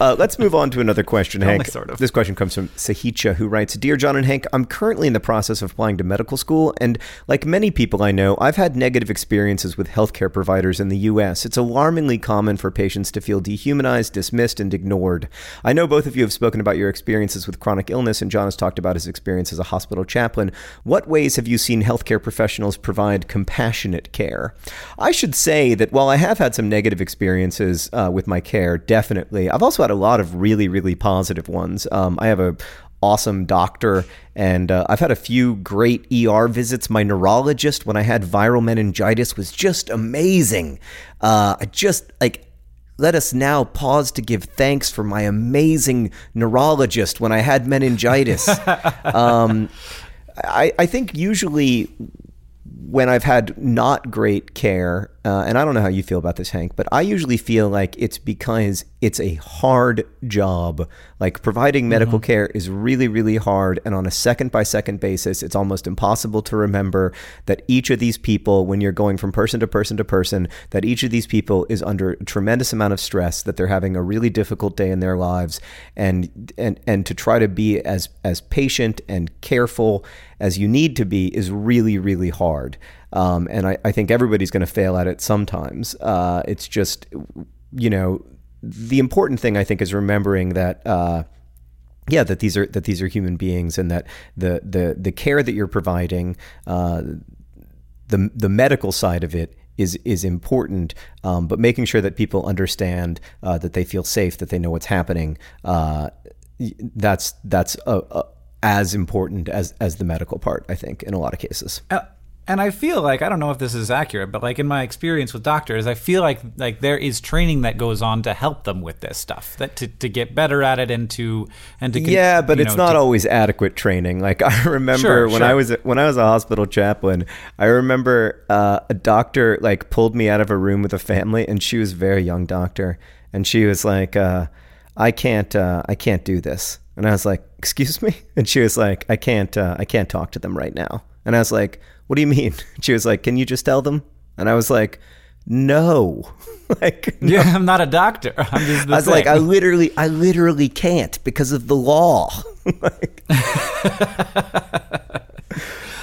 Uh, let's move on to another question, Hank. sort of. This question comes from Sahicha, who writes Dear John and Hank, I'm currently in the process of applying to medical school, and like many people I know, I've had negative experiences with healthcare providers in the U.S. It's alarmingly common for patients to feel dehumanized, dismissed, and ignored. I know both of you have spoken about your experiences with chronic illness, and John has talked about his experience as a hospital chaplain. What ways have you seen healthcare professionals provide compassionate care? I should say that while I have had some negative experiences uh, with my care, definitely, I've also had a lot of really, really positive ones. Um, I have a awesome doctor, and uh, I've had a few great ER visits. My neurologist, when I had viral meningitis, was just amazing. Uh, I just like let us now pause to give thanks for my amazing neurologist when I had meningitis. um, I, I think usually when I've had not great care, uh, and I don't know how you feel about this, Hank, but I usually feel like it's because it's a hard job. Like providing medical mm-hmm. care is really, really hard. And on a second by second basis, it's almost impossible to remember that each of these people, when you're going from person to person to person, that each of these people is under a tremendous amount of stress, that they're having a really difficult day in their lives. And, and, and to try to be as, as patient and careful as you need to be is really, really hard. Um, and I, I, think everybody's going to fail at it sometimes. Uh, it's just, you know, the important thing I think is remembering that. Uh, yeah, that these are that these are human beings, and that the the the care that you're providing, uh, the the medical side of it is is important, um, but making sure that people understand uh, that they feel safe, that they know what's happening. Uh, that's that's a, a, as important as as the medical part. I think in a lot of cases. Uh, and I feel like I don't know if this is accurate, but like in my experience with doctors, I feel like like there is training that goes on to help them with this stuff, that to, to get better at it and to and to yeah, but it's know, not to, always adequate training. Like I remember sure, when sure. I was when I was a hospital chaplain, I remember uh, a doctor like pulled me out of a room with a family, and she was a very young doctor, and she was like, uh, "I can't, uh, I can't do this." And I was like, "Excuse me?" And she was like, "I can't, uh, I can't talk to them right now." And I was like, "What do you mean?" She was like, "Can you just tell them?" And I was like, "No." like, no. yeah, I'm not a doctor. I'm just I was thing. like, I literally, I literally can't because of the law. like,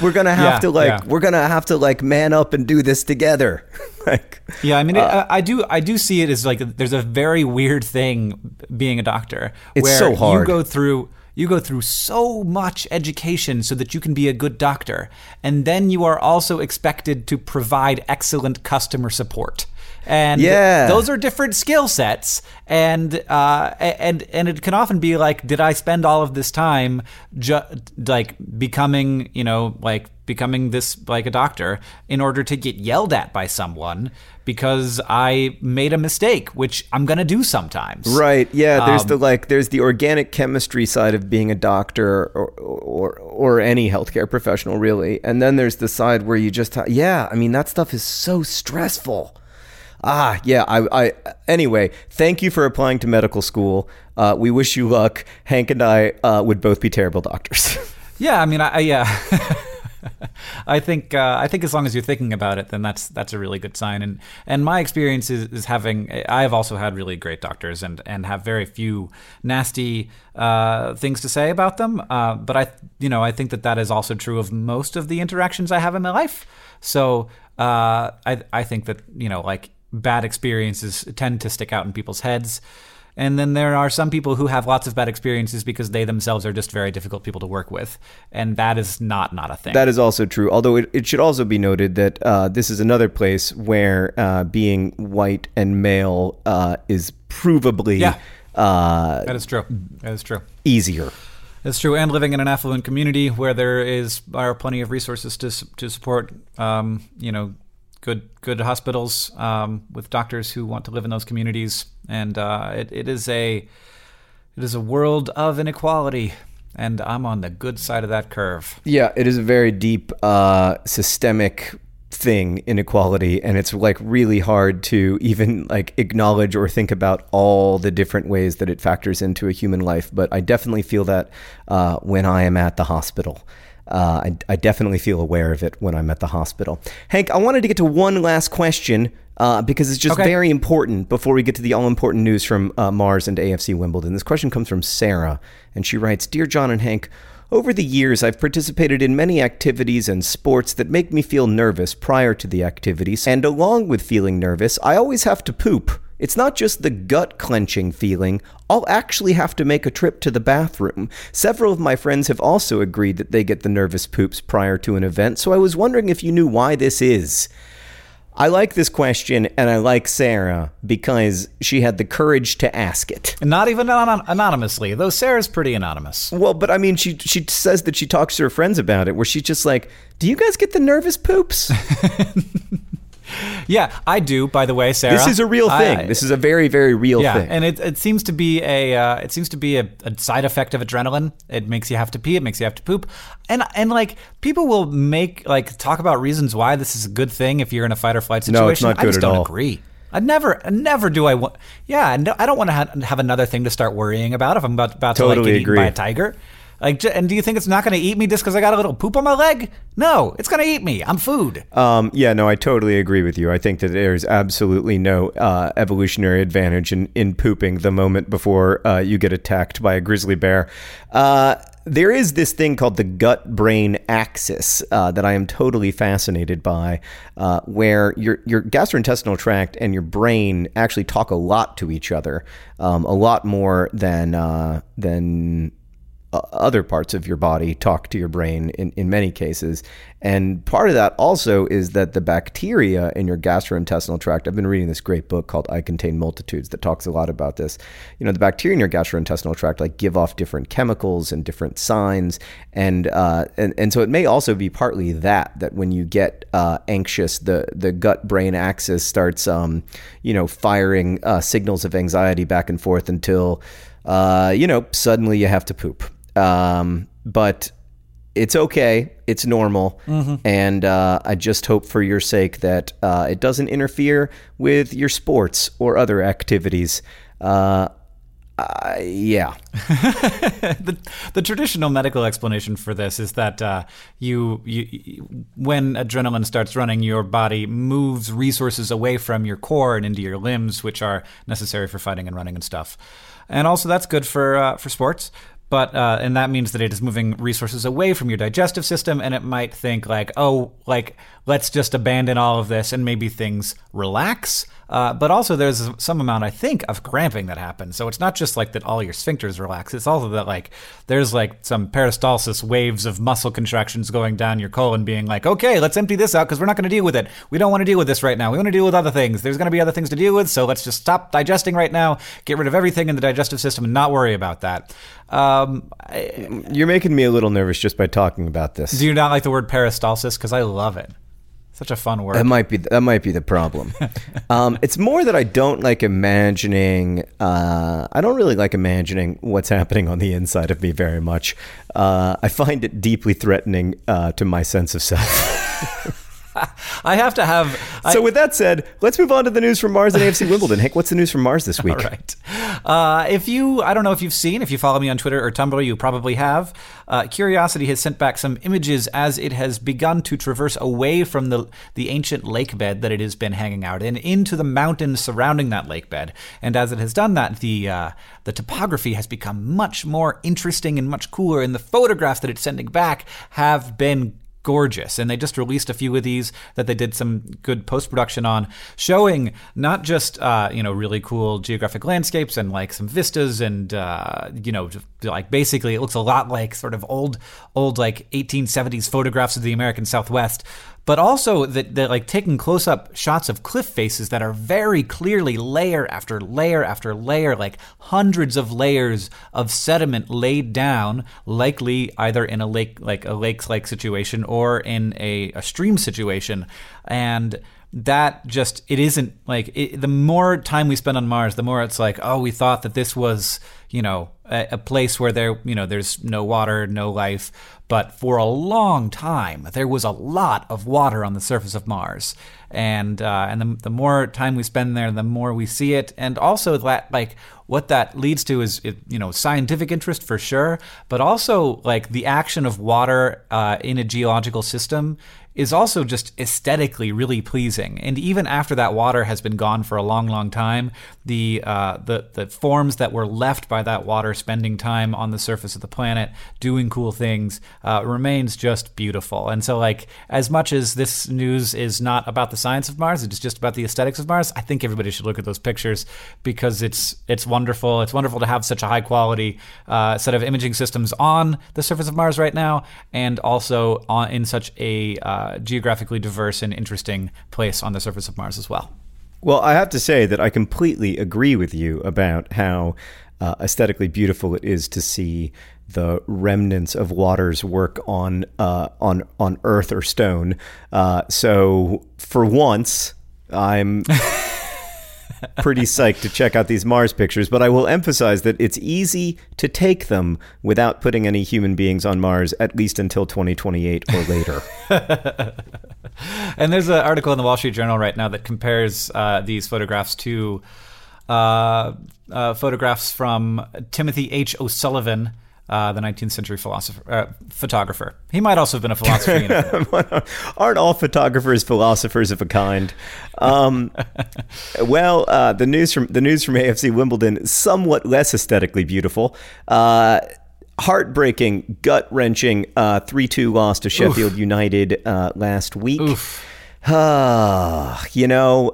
we're gonna have yeah, to like, yeah. we're gonna have to like man up and do this together. like, yeah, I mean, uh, I, I, do, I do see it as like there's a very weird thing being a doctor. It's where so hard. You go through you go through so much education so that you can be a good doctor. And then you are also expected to provide excellent customer support. And yeah. those are different skill sets. And uh, and and it can often be like, did I spend all of this time ju- like becoming, you know, like becoming this like a doctor in order to get yelled at by someone because I made a mistake, which I'm gonna do sometimes. Right. Yeah. There's um, the like. There's the organic chemistry side of being a doctor or or or any healthcare professional, really. And then there's the side where you just yeah. I mean that stuff is so stressful. Ah, yeah. I, I anyway. Thank you for applying to medical school. Uh, we wish you luck. Hank and I uh, would both be terrible doctors. yeah. I mean, I, I yeah. I think uh, I think as long as you're thinking about it, then that's that's a really good sign. And and my experience is, is having I have also had really great doctors and and have very few nasty uh, things to say about them. Uh, but I you know I think that that is also true of most of the interactions I have in my life. So uh, I I think that you know like bad experiences tend to stick out in people's heads. And then there are some people who have lots of bad experiences because they themselves are just very difficult people to work with. And that is not not a thing. That is also true. Although it, it should also be noted that uh, this is another place where uh, being white and male uh, is provably. Yeah. Uh, that is true. That is true. Easier. That's true, and living in an affluent community where there is are plenty of resources to to support, um, you know, good good hospitals um, with doctors who want to live in those communities, and uh, it, it is a it is a world of inequality, and I'm on the good side of that curve. Yeah, it is a very deep uh, systemic thing inequality. And it's like really hard to even like acknowledge or think about all the different ways that it factors into a human life. But i definitely feel that uh, when i am at the hospital uh, I, I, definitely feel aware of it when I'm at the hospital. Hank, I wanted to get to one last question uh, because it's just okay. very important before we get to the all important news from uh, Mars and AFC Wimbledon. This question comes from Sarah, and she writes Dear John and Hank, over the years, I've participated in many activities and sports that make me feel nervous prior to the activities, and along with feeling nervous, I always have to poop. It's not just the gut clenching feeling, I'll actually have to make a trip to the bathroom. Several of my friends have also agreed that they get the nervous poops prior to an event, so I was wondering if you knew why this is. I like this question, and I like Sarah because she had the courage to ask it. Not even anon- anonymously, though Sarah's pretty anonymous. Well, but I mean, she she says that she talks to her friends about it, where she's just like, "Do you guys get the nervous poops?" Yeah, I do. By the way, Sarah, This is a real thing. I- this is a very, very real yeah, thing. and it, it seems to be a uh, it seems to be a, a side effect of adrenaline. It makes you have to pee. It makes you have to poop. And and like people will make like talk about reasons why this is a good thing if you're in a fight or flight situation. No, it's not I good just at don't all. agree. I never, never do I want. Yeah, no, I don't want to ha- have another thing to start worrying about if I'm about, about to like Totally get eaten by a tiger. Like, and do you think it's not going to eat me just because I got a little poop on my leg? No, it's going to eat me. I'm food. Um, yeah, no, I totally agree with you. I think that there's absolutely no uh, evolutionary advantage in, in pooping the moment before uh, you get attacked by a grizzly bear. Uh, there is this thing called the gut brain axis uh, that I am totally fascinated by, uh, where your, your gastrointestinal tract and your brain actually talk a lot to each other, um, a lot more than, uh, than other parts of your body talk to your brain in, in many cases. And part of that also is that the bacteria in your gastrointestinal tract, I've been reading this great book called I Contain Multitudes that talks a lot about this. You know, the bacteria in your gastrointestinal tract like give off different chemicals and different signs. And, uh, and, and so it may also be partly that, that when you get uh, anxious, the, the gut brain axis starts, um, you know, firing uh, signals of anxiety back and forth until, uh, you know, suddenly you have to poop. Um, but it's okay. It's normal. And uh, I just hope for your sake that uh, it doesn't interfere with your sports or other activities. Uh, uh, yeah. the, the traditional medical explanation for this is that uh, you, you, you- when adrenaline starts running, your body moves resources away from your core and into your limbs, which are necessary for fighting and running and stuff. And also, that's good for uh, for sports. But uh, and that means that it is moving resources away from your digestive system, and it might think like, oh, like let's just abandon all of this, and maybe things relax. Uh, but also, there's some amount, I think, of cramping that happens. So it's not just like that all your sphincters relax. It's also that like there's like some peristalsis waves of muscle contractions going down your colon, being like, okay, let's empty this out because we're not going to deal with it. We don't want to deal with this right now. We want to deal with other things. There's going to be other things to deal with. So let's just stop digesting right now, get rid of everything in the digestive system, and not worry about that. Um, I- You're making me a little nervous just by talking about this. do you not like the word peristalsis? Because I love it. Such a fun word. That might be that might be the problem. um, it's more that I don't like imagining. Uh, I don't really like imagining what's happening on the inside of me very much. Uh, I find it deeply threatening uh, to my sense of self. I have to have. I, so, with that said, let's move on to the news from Mars and AFC Wimbledon. Hank, what's the news from Mars this week? All right. Uh, if you, I don't know if you've seen, if you follow me on Twitter or Tumblr, you probably have. Uh, Curiosity has sent back some images as it has begun to traverse away from the the ancient lake bed that it has been hanging out in into the mountains surrounding that lake bed. And as it has done that, the uh, the topography has become much more interesting and much cooler. And the photographs that it's sending back have been gorgeous. And they just released a few of these that they did some good post production on, showing not just uh, you know really cool geographic landscapes and like some vistas and uh, you know like basically it looks a lot like sort of old old like 1870s photographs of the American Southwest. But also that they're like taking close up shots of cliff faces that are very clearly layer after layer after layer, like hundreds of layers of sediment laid down, likely either in a lake like a lake like situation or in a, a stream situation. And that just it isn't like it, the more time we spend on Mars, the more it's like, oh, we thought that this was you know a, a place where there you know there's no water, no life. But for a long time, there was a lot of water on the surface of Mars, and uh, and the, the more time we spend there, the more we see it, and also that like what that leads to is you know scientific interest for sure, but also like the action of water uh, in a geological system is also just aesthetically really pleasing. And even after that water has been gone for a long, long time, the uh, the the forms that were left by that water spending time on the surface of the planet doing cool things uh, remains just beautiful. And so, like as much as this news is not about the science of Mars, it's just about the aesthetics of Mars. I think everybody should look at those pictures because it's it's wonderful. It's wonderful to have such a high quality uh, set of imaging systems on the surface of Mars right now, and also on, in such a uh, geographically diverse and interesting place on the surface of Mars as well. Well, I have to say that I completely agree with you about how uh, aesthetically beautiful it is to see the remnants of water's work on uh, on on earth or stone. Uh, so, for once, I'm pretty psyched to check out these Mars pictures, but I will emphasize that it's easy to take them without putting any human beings on Mars, at least until 2028 or later. and there's an article in the Wall Street Journal right now that compares uh, these photographs to uh, uh, photographs from Timothy H. O'Sullivan uh, the 19th century philosopher, uh, photographer. He might also have been a philosopher. Aren't all photographers philosophers of a kind? Um, well, uh, the news from the news from AFC Wimbledon somewhat less aesthetically beautiful. Uh, heartbreaking, gut wrenching, uh, three two loss to Sheffield Oof. United uh, last week. you know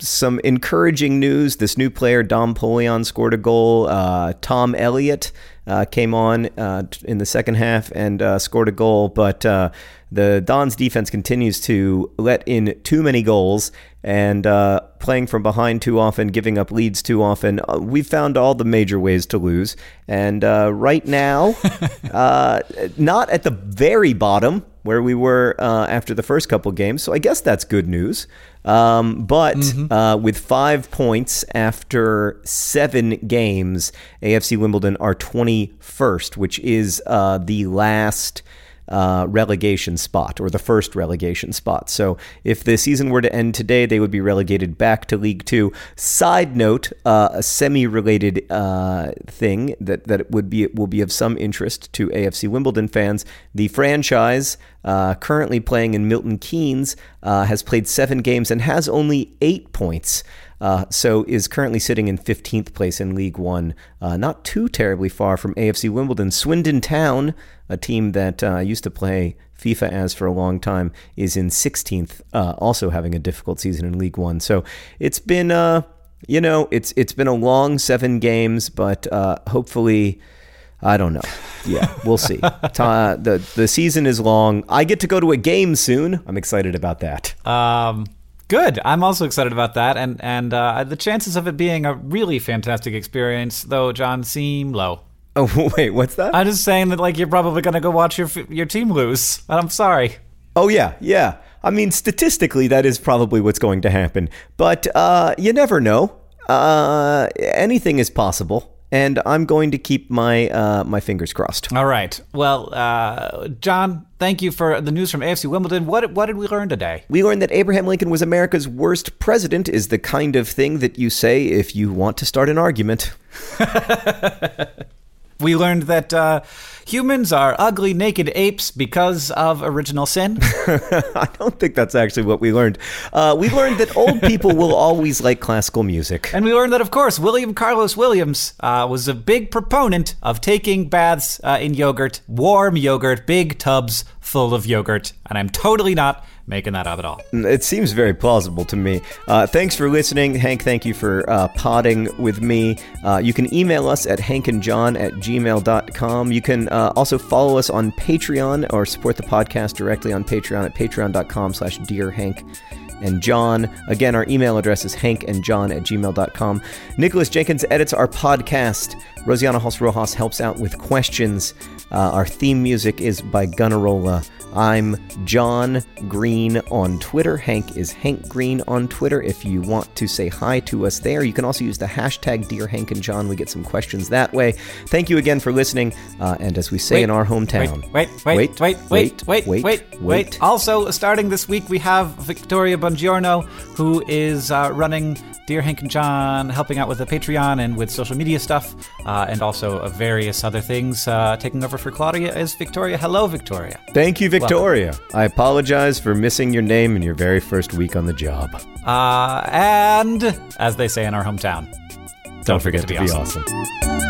some encouraging news. This new player, Dom Poleon, scored a goal. Uh, Tom Elliott uh, came on uh, in the second half and uh, scored a goal, but uh, the Dons defense continues to let in too many goals and uh, playing from behind too often, giving up leads too often. we've found all the major ways to lose. And right now, not at the very bottom where we were after the first couple games. So I guess that's good news. Um, but mm-hmm. uh, with five points after seven games, AFC Wimbledon are 21st, which is uh, the last uh, relegation spot or the first relegation spot. So if the season were to end today, they would be relegated back to League Two. Side note: uh, a semi-related uh, thing that that would be will be of some interest to AFC Wimbledon fans. The franchise uh, currently playing in Milton Keynes uh, has played seven games and has only eight points. Uh, so is currently sitting in 15th place in League One, uh, not too terribly far from AFC Wimbledon. Swindon Town, a team that uh, used to play FIFA as for a long time, is in 16th, uh, also having a difficult season in League One. So it's been, uh, you know, it's it's been a long seven games, but hopefully. I don't know. Yeah, we'll see. the the season is long. I get to go to a game soon. I'm excited about that. Um, Good. I'm also excited about that, and and uh, the chances of it being a really fantastic experience, though, John, seem low. Oh wait, what's that? I'm just saying that like you're probably gonna go watch your your team lose. I'm sorry. Oh yeah, yeah. I mean, statistically, that is probably what's going to happen, but uh, you never know. Uh, anything is possible and I'm going to keep my uh, my fingers crossed. All right. Well, uh, John, thank you for the news from AFC Wimbledon. What what did we learn today? We learned that Abraham Lincoln was America's worst president. Is the kind of thing that you say if you want to start an argument. we learned that. Uh, humans are ugly, naked apes because of original sin? I don't think that's actually what we learned. Uh, we learned that old people will always like classical music. And we learned that, of course, William Carlos Williams uh, was a big proponent of taking baths uh, in yogurt, warm yogurt, big tubs full of yogurt. And I'm totally not making that up at all. It seems very plausible to me. Uh, thanks for listening. Hank, thank you for uh, podding with me. Uh, you can email us at hankandjohn at gmail.com. You can uh, also follow us on Patreon or support the podcast directly on Patreon at patreon.com slash dearhank and John. Again, our email address is hankandjohn at gmail.com. Nicholas Jenkins edits our podcast. Rosianna Halse Rojas helps out with questions. Uh, our theme music is by Gunnarolla. I'm John Green on Twitter. Hank is Hank Green on Twitter. If you want to say hi to us there, you can also use the hashtag Dear Hank and John. We get some questions that way. Thank you again for listening. Uh, and as we say wait, in our hometown, wait, wait, wait, wait, wait, wait, wait, wait, wait. Also, starting this week, we have Victoria Bongiorno, who is uh, running Dear Hank and John, helping out with the Patreon and with social media stuff, uh, and also various other things. Uh, taking over for Claudia is Victoria. Hello, Victoria. Thank you, Victoria. Victoria. I apologize for missing your name in your very first week on the job. Uh, and as they say in our hometown, don't, don't forget, forget, to be, be awesome. awesome.